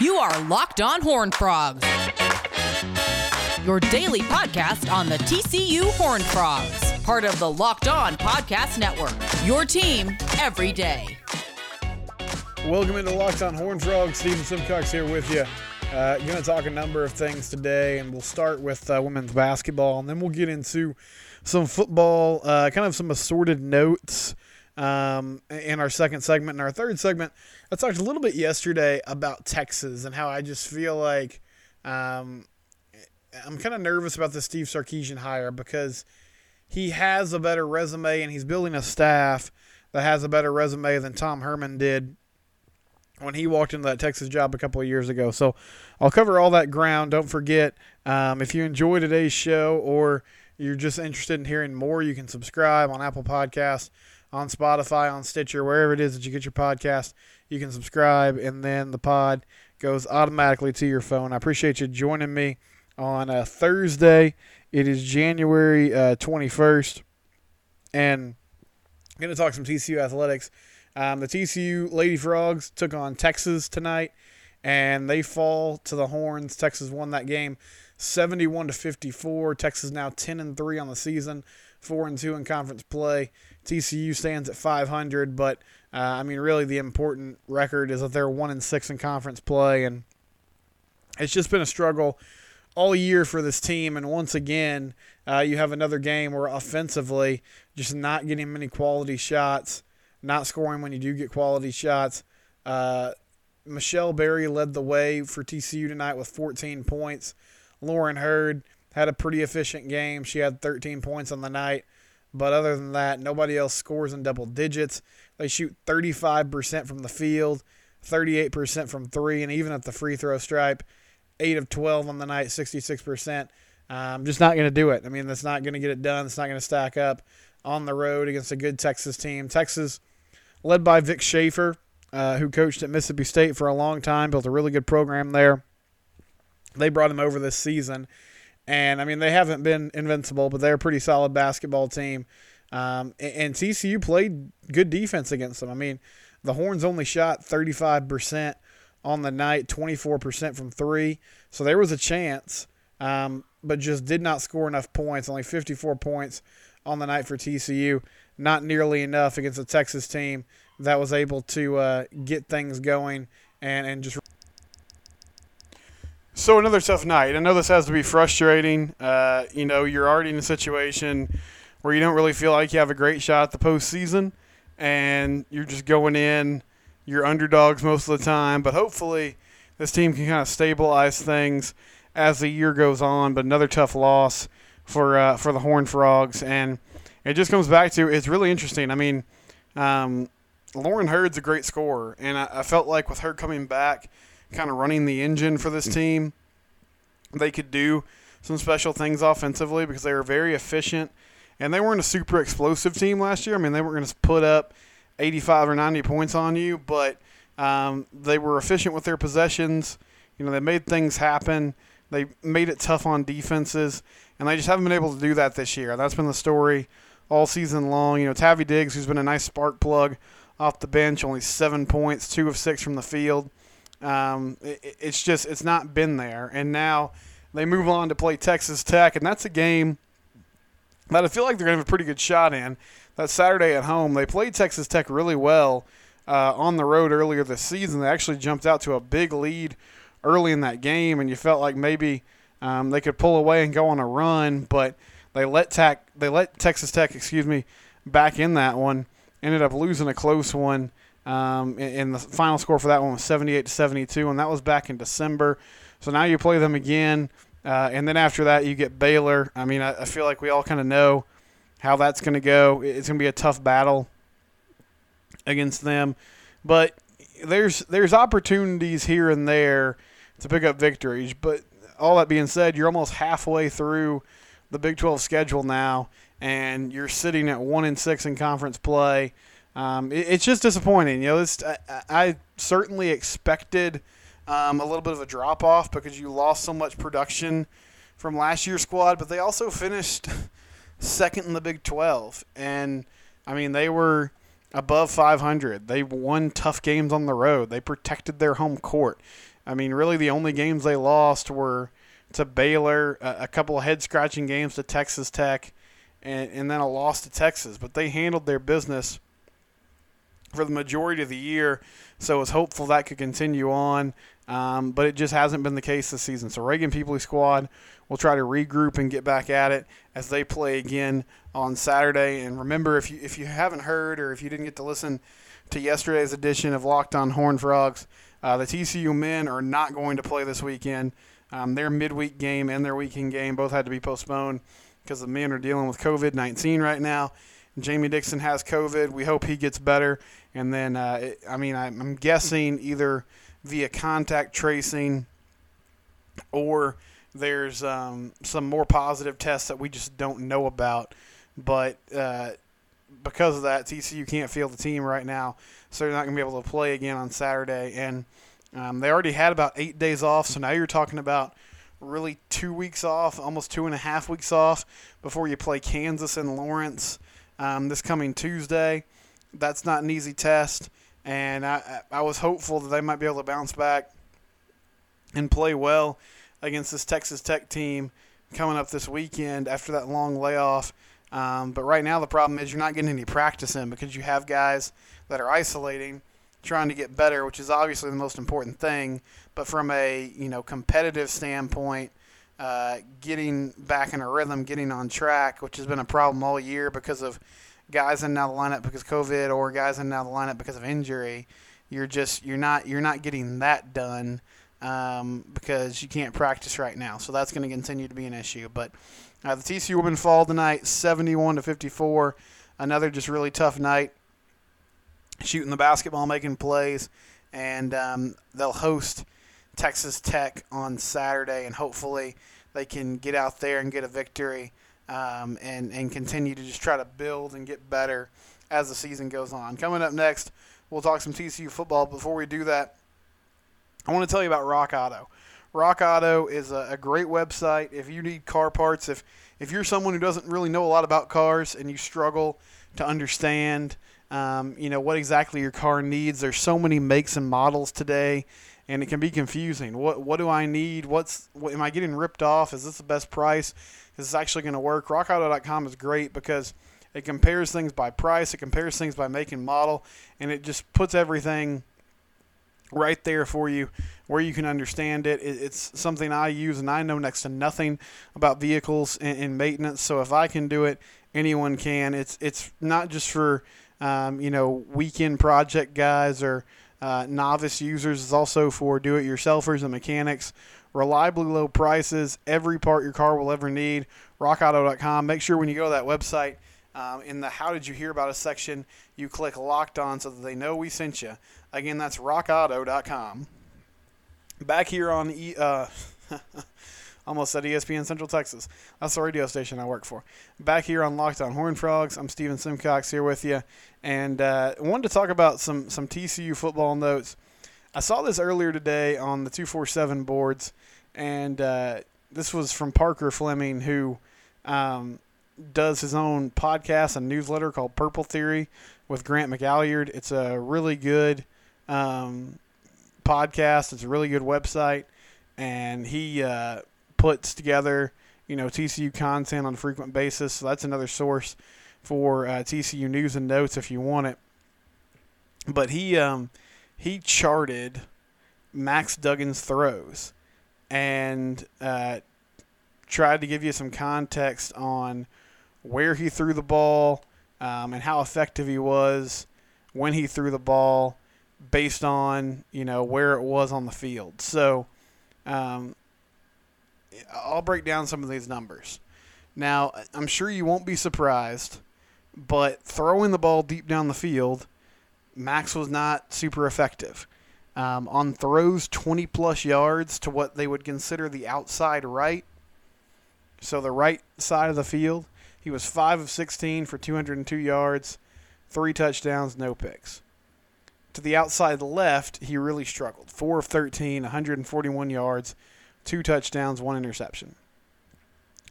You are Locked On Horn Frogs, your daily podcast on the TCU Horn Frogs, part of the Locked On Podcast Network. Your team every day. Welcome into Locked On Horn Frogs. Steven Simcox here with you. Uh, going to talk a number of things today, and we'll start with uh, women's basketball, and then we'll get into some football, uh, kind of some assorted notes um, in our second segment. and our third segment, I talked a little bit yesterday about Texas and how I just feel like um, I'm kind of nervous about the Steve Sarkisian hire because he has a better resume and he's building a staff that has a better resume than Tom Herman did when he walked into that Texas job a couple of years ago. So I'll cover all that ground. Don't forget, um, if you enjoy today's show or you're just interested in hearing more, you can subscribe on Apple Podcasts, on Spotify, on Stitcher, wherever it is that you get your podcast. You can subscribe, and then the pod goes automatically to your phone. I appreciate you joining me on a Thursday. It is January uh, 21st, and I'm going to talk some TCU athletics. Um, the TCU Lady Frogs took on Texas tonight, and they fall to the Horns. Texas won that game, 71 to 54. Texas now 10 and three on the season, four and two in conference play. TCU stands at 500, but uh, I mean, really, the important record is that they're one and six in conference play, and it's just been a struggle all year for this team. And once again, uh, you have another game where offensively, just not getting many quality shots not scoring when you do get quality shots. Uh, Michelle Berry led the way for TCU tonight with 14 points. Lauren Heard had a pretty efficient game. She had 13 points on the night. But other than that, nobody else scores in double digits. They shoot 35% from the field, 38% from three, and even at the free throw stripe, 8 of 12 on the night, 66%. Um, just not going to do it. I mean, that's not going to get it done. It's not going to stack up on the road against a good Texas team. Texas led by Vic Schaefer, uh, who coached at Mississippi State for a long time, built a really good program there. They brought him over this season. And, I mean, they haven't been invincible, but they're a pretty solid basketball team. Um, and TCU played good defense against them. I mean, the Horns only shot 35% on the night, 24% from three. So there was a chance, um, but just did not score enough points, only 54 points on the night for TCU not nearly enough against a Texas team that was able to uh, get things going and, and just. So another tough night. I know this has to be frustrating. Uh, you know, you're already in a situation where you don't really feel like you have a great shot at the postseason, and you're just going in. You're underdogs most of the time, but hopefully this team can kind of stabilize things as the year goes on. But another tough loss for uh, for the Horn Frogs, and it just comes back to it's really interesting. I mean, um, Lauren Heard's a great scorer, and I, I felt like with her coming back, kind of running the engine for this team, they could do some special things offensively because they were very efficient, and they weren't a super explosive team last year. I mean, they weren't going to put up 85 or 90 points on you, but um, they were efficient with their possessions. You know, they made things happen. They made it tough on defenses, and they just haven't been able to do that this year. That's been the story all season long. You know, Tavy Diggs, who's been a nice spark plug off the bench, only seven points, two of six from the field. Um, it, it's just it's not been there, and now they move on to play Texas Tech, and that's a game that I feel like they're to have a pretty good shot in. That Saturday at home, they played Texas Tech really well uh, on the road earlier this season. They actually jumped out to a big lead early in that game, and you felt like maybe um, they could pull away and go on a run, but they let Tech, they let Texas Tech, excuse me, back in that one. Ended up losing a close one. Um, and the final score for that one was 78 to 72, and that was back in December. So now you play them again, uh, and then after that you get Baylor. I mean, I, I feel like we all kind of know how that's going to go. It's going to be a tough battle against them, but there's there's opportunities here and there to pick up victories. But all that being said, you're almost halfway through the Big 12 schedule now, and you're sitting at one and six in conference play. Um, it, it's just disappointing. You know, this I, I certainly expected um, a little bit of a drop off because you lost so much production from last year's squad, but they also finished second in the Big 12, and I mean they were above 500. They won tough games on the road. They protected their home court. I mean, really, the only games they lost were to Baylor, a, couple of head scratching games to Texas Tech, and, and then a loss to Texas. But they handled their business for the majority of the year, so it's hopeful that could continue on. Um, but it just hasn't been the case this season. So Raegan Pebley squad will try to regroup and get back at it as they play again on Saturday. And remember, if you if you haven't heard or if you didn't get to listen to yesterday's edition of Locked On Horn Frogs, uh, the TCU men are not going to play this weekend. Um, their midweek game and their weekend game both had to be postponed because the men are dealing with COVID 19 right now. Jamie Dixon has COVID. We hope he gets better. And then, uh, it, I mean, I'm guessing either via contact tracing or there's um, some more positive tests that we just don't know about. But uh, because of that, TCU can't field the team right now, so they're not going to be able to play again on Saturday. And um, they already had about eight days off, so now you're talking about really two weeks off, almost two and a half weeks off before you play Kansas and Lawrence um, this coming Tuesday. That's not an easy test, and I, I was hopeful that they might be able to bounce back and play well against this Texas Tech team coming up this weekend after that long layoff. Um, but right now, the problem is you're not getting any practice in because you have guys that are isolating trying to get better, which is obviously the most important thing. But from a you know competitive standpoint, uh, getting back in a rhythm, getting on track, which has been a problem all year because of guys in now the lineup because of COVID or guys in now the lineup because of injury. You're just you're not you're not getting that done um, because you can't practice right now. So that's going to continue to be an issue. But uh, the TCU women fall tonight, 71 to 54. Another just really tough night shooting the basketball, making plays, and um, they'll host Texas Tech on Saturday, and hopefully they can get out there and get a victory um, and and continue to just try to build and get better as the season goes on. Coming up next, we'll talk some TCU football. Before we do that, I want to tell you about Rock Auto. Rock Auto is a, a great website. If you need car parts, if if you're someone who doesn't really know a lot about cars and you struggle to understand um, you know what exactly your car needs. There's so many makes and models today, and it can be confusing. What what do I need? What's what, am I getting ripped off? Is this the best price? Is this actually going to work? RockAuto.com is great because it compares things by price, it compares things by make and model, and it just puts everything right there for you where you can understand it. It's something I use, and I know next to nothing about vehicles and, maintenance. So if I can do it, anyone can. It's it's not just for um, you know, weekend project guys or uh, novice users. It's also for do-it-yourselfers and mechanics. Reliably low prices, every part your car will ever need. RockAuto.com. Make sure when you go to that website, um, in the How Did You Hear About Us section, you click Locked On so that they know we sent you. Again, that's RockAuto.com. Back here on e- uh, almost said ESPN Central Texas. That's the radio station I work for. Back here on Locked On Horn Frogs, I'm Steven Simcox here with you, and uh, wanted to talk about some some TCU football notes. I saw this earlier today on the two four seven boards, and uh, this was from Parker Fleming, who um, does his own podcast and newsletter called Purple Theory with Grant McGalliard. It's a really good um, podcast. It's a really good website, and he uh, puts together, you know, TCU content on a frequent basis. So that's another source for uh, TCU news and notes if you want it. But he um, he charted Max Duggan's throws and uh, tried to give you some context on where he threw the ball um, and how effective he was when he threw the ball based on you know where it was on the field. So um, I'll break down some of these numbers. Now, I'm sure you won't be surprised, but throwing the ball deep down the field, Max was not super effective. Um, on throws 20 plus yards to what they would consider the outside right, so the right side of the field, he was 5 of 16 for 202 yards, three touchdowns, no picks. To the outside left, he really struggled. 4 of 13, 141 yards, two touchdowns, one interception.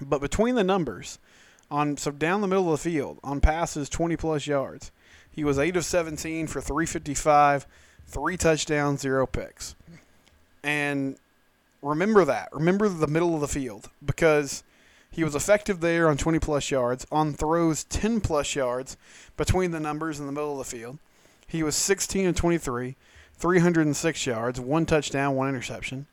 But between the numbers, on so down the middle of the field, on passes 20 plus yards, He was 8 of 17 for 355, three touchdowns, zero picks. And remember that. Remember the middle of the field because he was effective there on 20 plus yards, on throws 10 plus yards between the numbers in the middle of the field. He was 16 of 23, 306 yards, one touchdown, one interception.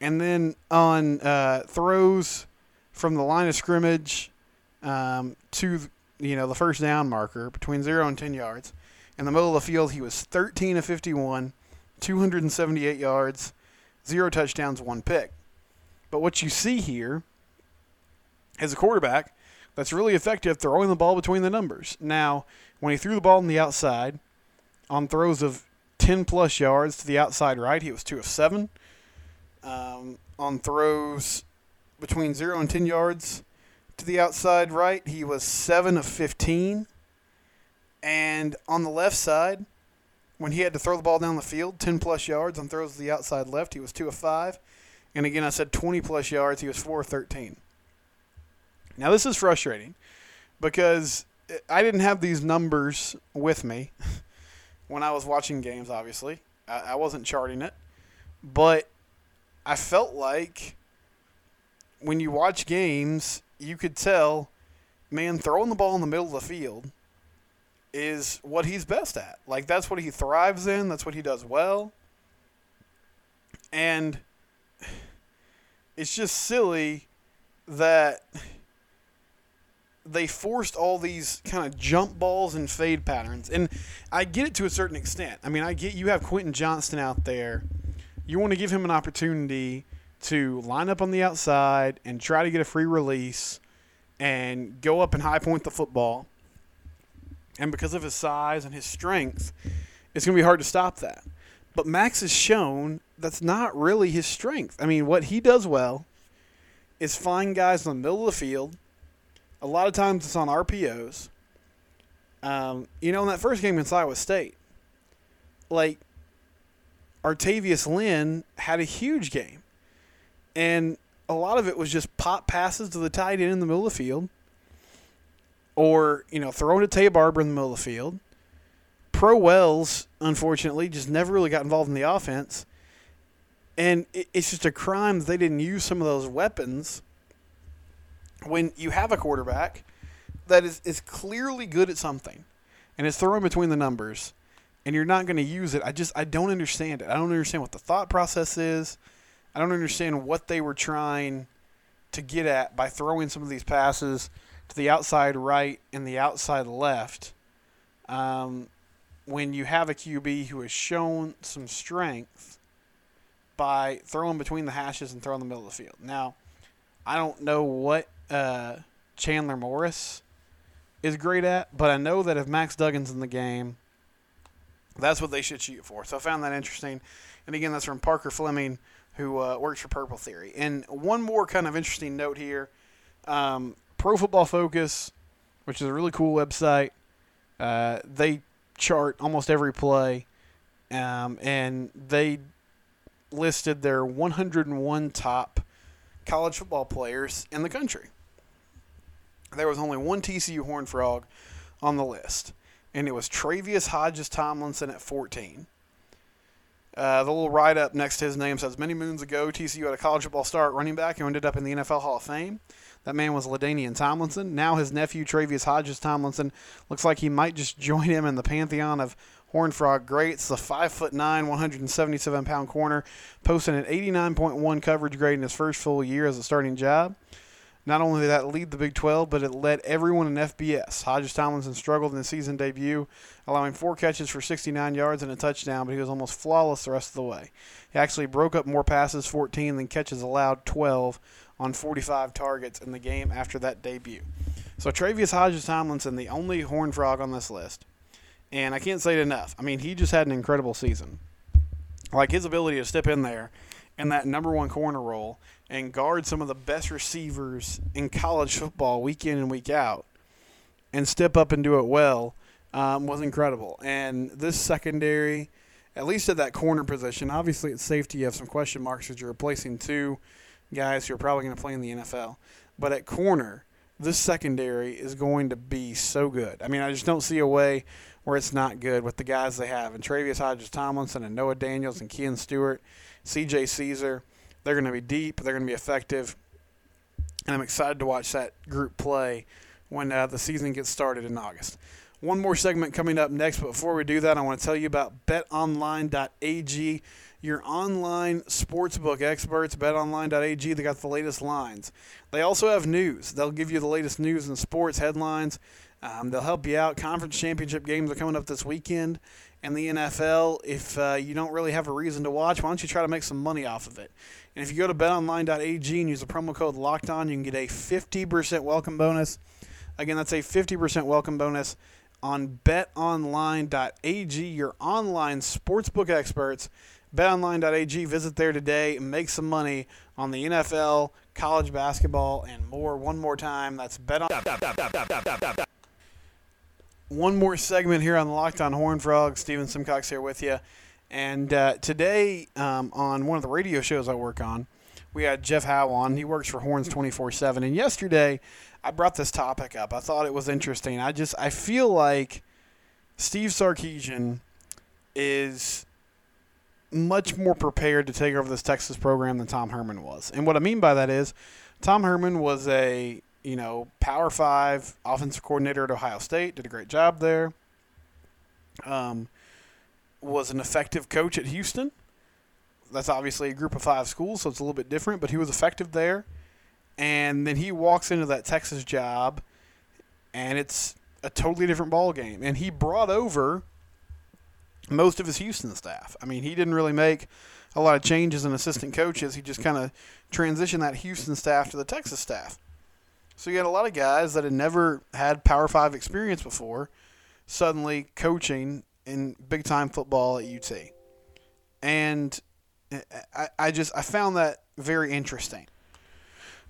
And then on uh, throws from the line of scrimmage um, to you know the first down marker between zero and 10 yards, in the middle of the field he was 13 of 51, 278 yards, zero touchdowns, one pick. But what you see here is a quarterback that's really effective throwing the ball between the numbers. Now, when he threw the ball on the outside on throws of 10 plus yards to the outside right, he was 2 of 7. Um, on throws between 0 and 10 yards to the outside right, he was 7 of 15. And on the left side, when he had to throw the ball down the field, 10 plus yards on throws to the outside left, he was 2 of 5. And again, I said 20 plus yards, he was 4 of 13. Now, this is frustrating because I didn't have these numbers with me when I was watching games, obviously. I, I wasn't charting it. But I felt like when you watch games, you could tell, man, throwing the ball in the middle of the field is what he's best at. Like, that's what he thrives in, that's what he does well. And it's just silly that they forced all these kind of jump balls and fade patterns. And I get it to a certain extent. I mean, I get you have Quentin Johnston out there. You want to give him an opportunity to line up on the outside and try to get a free release and go up and high point the football. And because of his size and his strength, it's going to be hard to stop that. But Max has shown that's not really his strength. I mean, what he does well is find guys in the middle of the field a lot of times it's on RPOs. Um, you know, in that first game against Iowa State, like Artayvious Lynn had a huge game. And a lot of it was just pop passes to the tight end in the middle of the field. Or, you know, throwing to Taye Barber in the middle of the field. Pro Wells, unfortunately, just never really got involved in the offense. And it's just a crime that they didn't use some of those weapons when you have a quarterback that is, is clearly good at something and is throwing between the numbers and you're not going to use it, I just I don't understand it. I don't understand what the thought process is. I don't understand what they were trying to get at by throwing some of these passes to the outside right and the outside left. Um, when you have a QB who has shown some strength by throwing between the hashes and throwing the middle of the field. Now, I don't know what uh, Chandler Morris is great at, but I know that if Max Duggan's in the game, that's what they should shoot for. So I found that interesting. And again, that's from Parker Fleming, who uh, works for Purple Theory. And one more kind of interesting note here um, Pro Football Focus, which is a really cool website, uh, they chart almost every play, um, and they listed their 101 top college football players in the country there was only one TCU Horn Frog on the list, and it was Tre'Vius Hodges Tomlinson at 14. Uh, the little write up next to his name says Many moons ago, TCU had a college football star at running back who ended up in the NFL Hall of Fame. That man was LaDainian Tomlinson. Now his nephew, Tre'Vius Hodges Tomlinson, looks like he might just join him in the pantheon of Horn Frog greats. The 5'9, 177 pound corner, posting an 89.1 coverage grade in his first full year as a starting job. Not only did that lead the Big 12, but it led everyone in FBS. Hodges Tomlinson struggled in his season debut, allowing four catches for 69 yards and a touchdown, but he was almost flawless the rest of the way. He actually broke up more passes, 14, than catches allowed, 12, on 45 targets in the game after that debut. So Tre'Vius Hodges Tomlinson, the only Horn Frog on this list. And I can't say it enough. I mean, he just had an incredible season. Like his ability to step in there in that number one corner role and guard some of the best receivers in college football week in and week out and step up and do it well um, was incredible. And this secondary, at least at that corner position, obviously at safety you have some question marks because you're replacing two guys who are probably going to play in the NFL. But at corner, this secondary is going to be so good. I mean, I just don't see a way where it's not good with the guys they have. And Tre'Vius Hodges Tomlinson and Noah Daniels and Kean Stewart, CJ Caesar. They're going to be deep. They're going to be effective. And I'm excited to watch that group play when uh, the season gets started in August. One more segment coming up next, but before we do that, I want to tell you about betonline.ag, your online sportsbook experts. Betonline.ag, they got the latest lines. They also have news. They'll give you the latest news and sports headlines. Um, they'll help you out. Conference championship games are coming up this weekend, and the NFL. If uh, you don't really have a reason to watch, why don't you try to make some money off of it? And if you go to betonline.ag and use the promo code Locked On, you can get a 50% welcome bonus. Again, that's a 50% welcome bonus on betonline.ag, your online sportsbook experts. BetOnline.ag. Visit there today and make some money on the NFL, college basketball, and more. One more time, that's Bet One more segment here on the Locked On Horn Frog. Steven Simcox here with you. And uh, today, um, on one of the radio shows I work on, we had Jeff Howe on. He works for Horns 24 7. And yesterday, I brought this topic up. I thought it was interesting. I just, I feel like Steve Sarkisian is much more prepared to take over this Texas program than Tom Herman was. And what I mean by that is Tom Herman was a, you know, Power 5 offensive coordinator at Ohio State, did a great job there. Um, was an effective coach at Houston. That's obviously a group of 5 schools, so it's a little bit different, but he was effective there. And then he walks into that Texas job and it's a totally different ball game. And he brought over most of his Houston staff. I mean, he didn't really make a lot of changes in assistant coaches. He just kind of transitioned that Houston staff to the Texas staff. So you had a lot of guys that had never had Power Five experience before, suddenly coaching in big time football at UT, and I, I just I found that very interesting.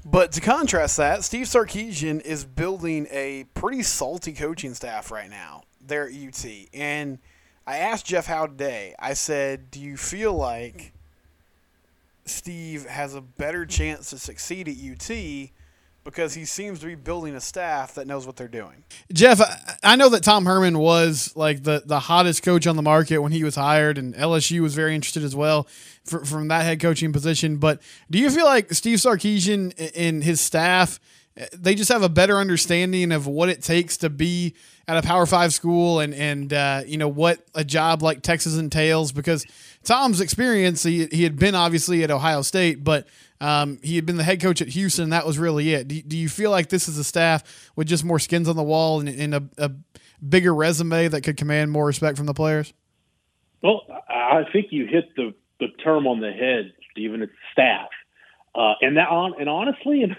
But to contrast that, Steve Sarkisian is building a pretty salty coaching staff right now there at UT, and I asked Jeff Howe today. I said, "Do you feel like Steve has a better chance to succeed at UT?" Because he seems to be building a staff that knows what they're doing. Jeff, I know that Tom Herman was like the, the hottest coach on the market when he was hired, and LSU was very interested as well for, from that head coaching position. But do you feel like Steve Sarkisian and his staff – they just have a better understanding of what it takes to be at a Power Five school and and uh, you know what a job like Texas entails. Because Tom's experience, he he had been obviously at Ohio State, but um, he had been the head coach at Houston. that was really it. Do, do, you feel like this is a staff with just more skins on the wall and, and a, a bigger resume that could command more respect from the players? Well, I think you hit the the term on the head, Stephen. It's staff. Uh, and that on and honestly, and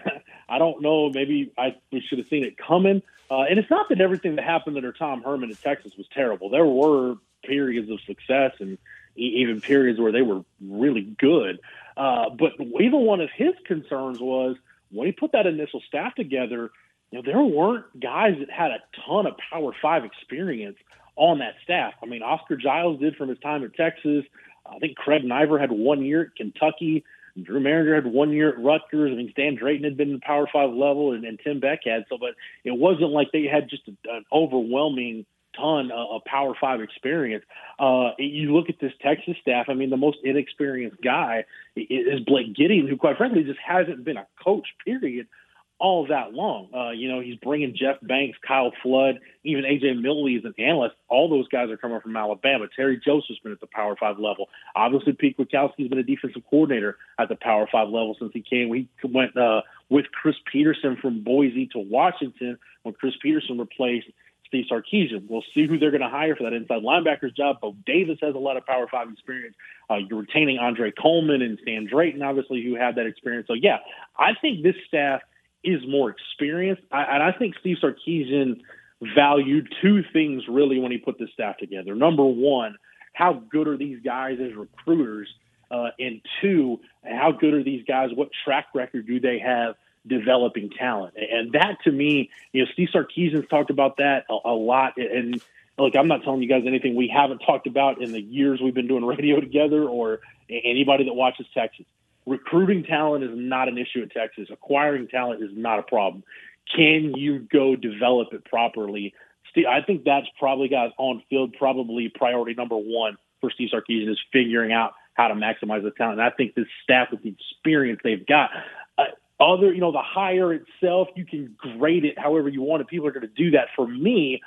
I don't know, maybe I we should have seen it coming. Uh, and it's not that everything that happened under Tom Herman in Texas was terrible. There were periods of success and even periods where they were really good. Uh, but even one of his concerns was when he put that initial staff together, you know, there weren't guys that had a ton of Power Five experience on that staff. I mean, Oscar Giles did from his time at Texas. I think Craig Naivar had one year at Kentucky. Drew Mehringer had one year at Rutgers. I mean, Stan Drayton had been in the Power Five level, and, and Tim Beck had. So, but it wasn't like they had just an overwhelming ton of, Power Five experience. Uh, you look at this Texas staff. I mean, the most inexperienced guy is Blake Gideon, who, quite frankly, just hasn't been a coach. Period all that long. Uh, you know, he's bringing Jeff Banks, Kyle Flood, even AJ Milwee as an analyst. All those guys are coming from Alabama. Terry Joseph's been at the Power Five level. Obviously, Pete Kwiatkowski's been a defensive coordinator at the Power Five level since he came. He went uh, with Chris Petersen from Boise to Washington when Chris Petersen replaced Steve Sarkisian. We'll see who they're going to hire for that inside linebackers job. Bo Davis has a lot of Power Five experience. Uh, you're retaining Andre Coleman and Stan Drayton, obviously, who have that experience. So, yeah, I think this staff – is more experienced. I, and I think Steve Sarkisian valued two things really when he put this staff together. Number one, how good are these guys as recruiters? Uh, and two, how good are these guys? What track record do they have developing talent? And that to me, you know, Steve Sarkisian's talked about that a, a lot. And look, I'm not telling you guys anything we haven't talked about in the years we've been doing radio together or anybody that watches Texas recruiting talent is not an issue at Texas. Acquiring talent is not a problem. Can you go develop it properly Steve, I think that's probably got on field probably priority number one for Steve Sarkisian is figuring out how to maximize the talent. And I think this staff with the experience they've got, other you know the hire itself, you can grade it however you want, and people are going to do that. For me,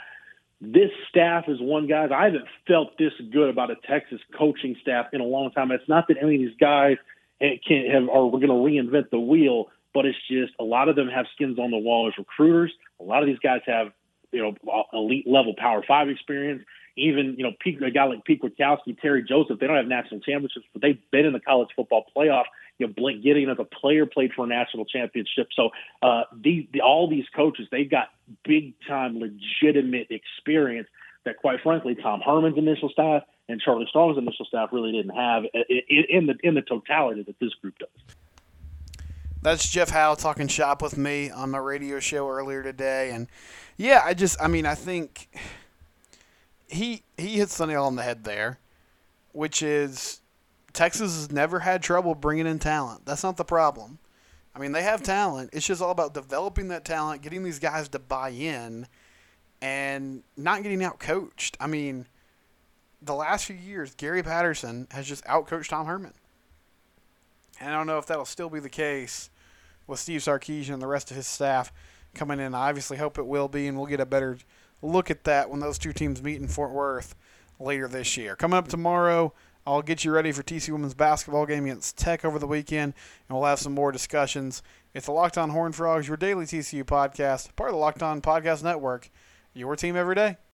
this staff is one guys I haven't felt this good about a Texas coaching staff in a long time. It's not that any of these guys can't have are going to reinvent the wheel, but it's just a lot of them have skins on the wall as recruiters. A lot of these guys have you know elite level Power Five experience. Even you know a guy like Pete Kwiatkowski, Terry Joseph, they don't have national championships, but they've been in the college football playoff. You know, Blake Gideon as a player played for a national championship. So uh, these the, all these coaches, they've got big time, legitimate experience that, quite frankly, Tom Herman's initial staff and Charlie Strong's initial staff really didn't have in the in the totality that this group does. That's Jeff Howe talking shop with me on my radio show earlier today, and yeah, I just, I mean, I think he he hits the nail on the head there, which is Texas has never had trouble bringing in talent. That's not the problem. I mean, they have talent. It's just all about developing that talent, getting these guys to buy in, and not getting out coached. I mean, the last few years, Gary Patterson has just outcoached Tom Herman. And I don't know if that'll still be the case with Steve Sarkisian and the rest of his staff coming in. I obviously hope it will be, and we'll get a better look at that when those two teams meet in Fort Worth later this year. Coming up tomorrow, I'll get you ready for TC women's basketball game against Tech over the weekend, and we'll have some more discussions. It's the Locked On Horn Frogs, your daily TCU podcast, part of the Locked On Podcast Network. Your team every day.